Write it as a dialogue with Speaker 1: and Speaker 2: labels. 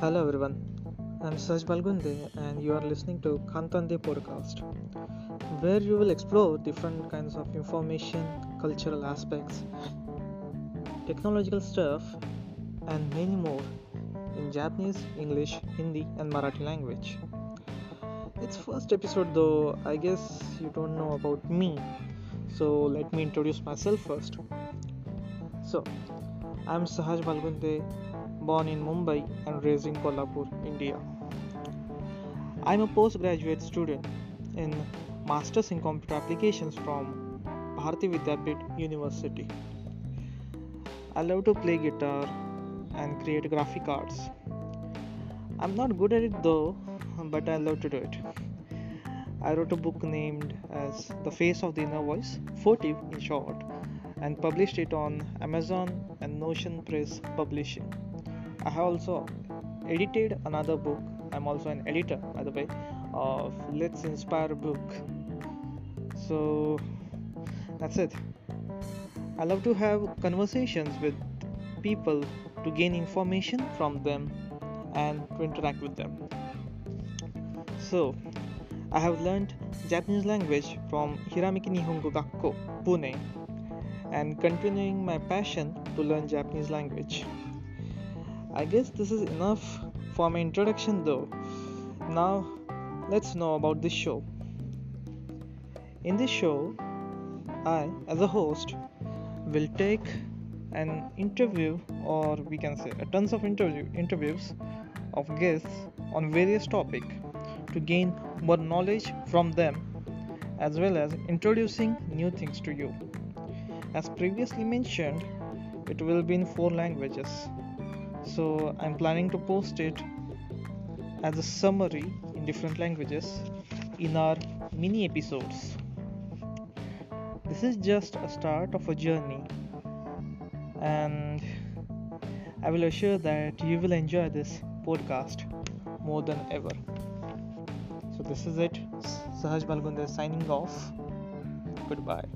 Speaker 1: Hello everyone, I'm Sahaj Balgunde and you are listening to Kantande podcast, where you will explore different kinds of information, cultural aspects, technological stuff, and many more in Japanese, English, Hindi, and Marathi language. It's first episode though, I guess you don't know about me, so let me introduce myself first. So, I'm Sahaj Balgunde, born in Mumbai and raised in Kolhapur, India. I'm a postgraduate student in Masters in Computer Applications from Bharati Vidyapeeth University. I love to play guitar and create graphic arts. I'm not good at it though, but I love to do it. I wrote a book named as The Face of the Inner Voice, 40 in short, and published it on Amazon and Notion Press Publishing. I have also edited another book. I'm also an editor, by the way, of Let's Inspire book. So that's it. I love to have conversations with people to gain information from them and to interact with them. So, I have learned Japanese language from Hiramiki Nihongo Gakko, Pune, and continuing my passion to learn Japanese language. I guess this is enough for my introduction though. Now, let's know about this show. In this show, I, as a host, will take an interview, or we can say a tons of interview interviews of guests on various topic to gain more knowledge from them, as well as introducing new things to you. As previously mentioned, it will be in four languages. So I'm planning to post it as a summary in different languages in our mini episodes. This is just a start of a journey, and I will assure that you will enjoy this podcast more than ever. So, this is it. Sahaj Balgunde signing off. Goodbye.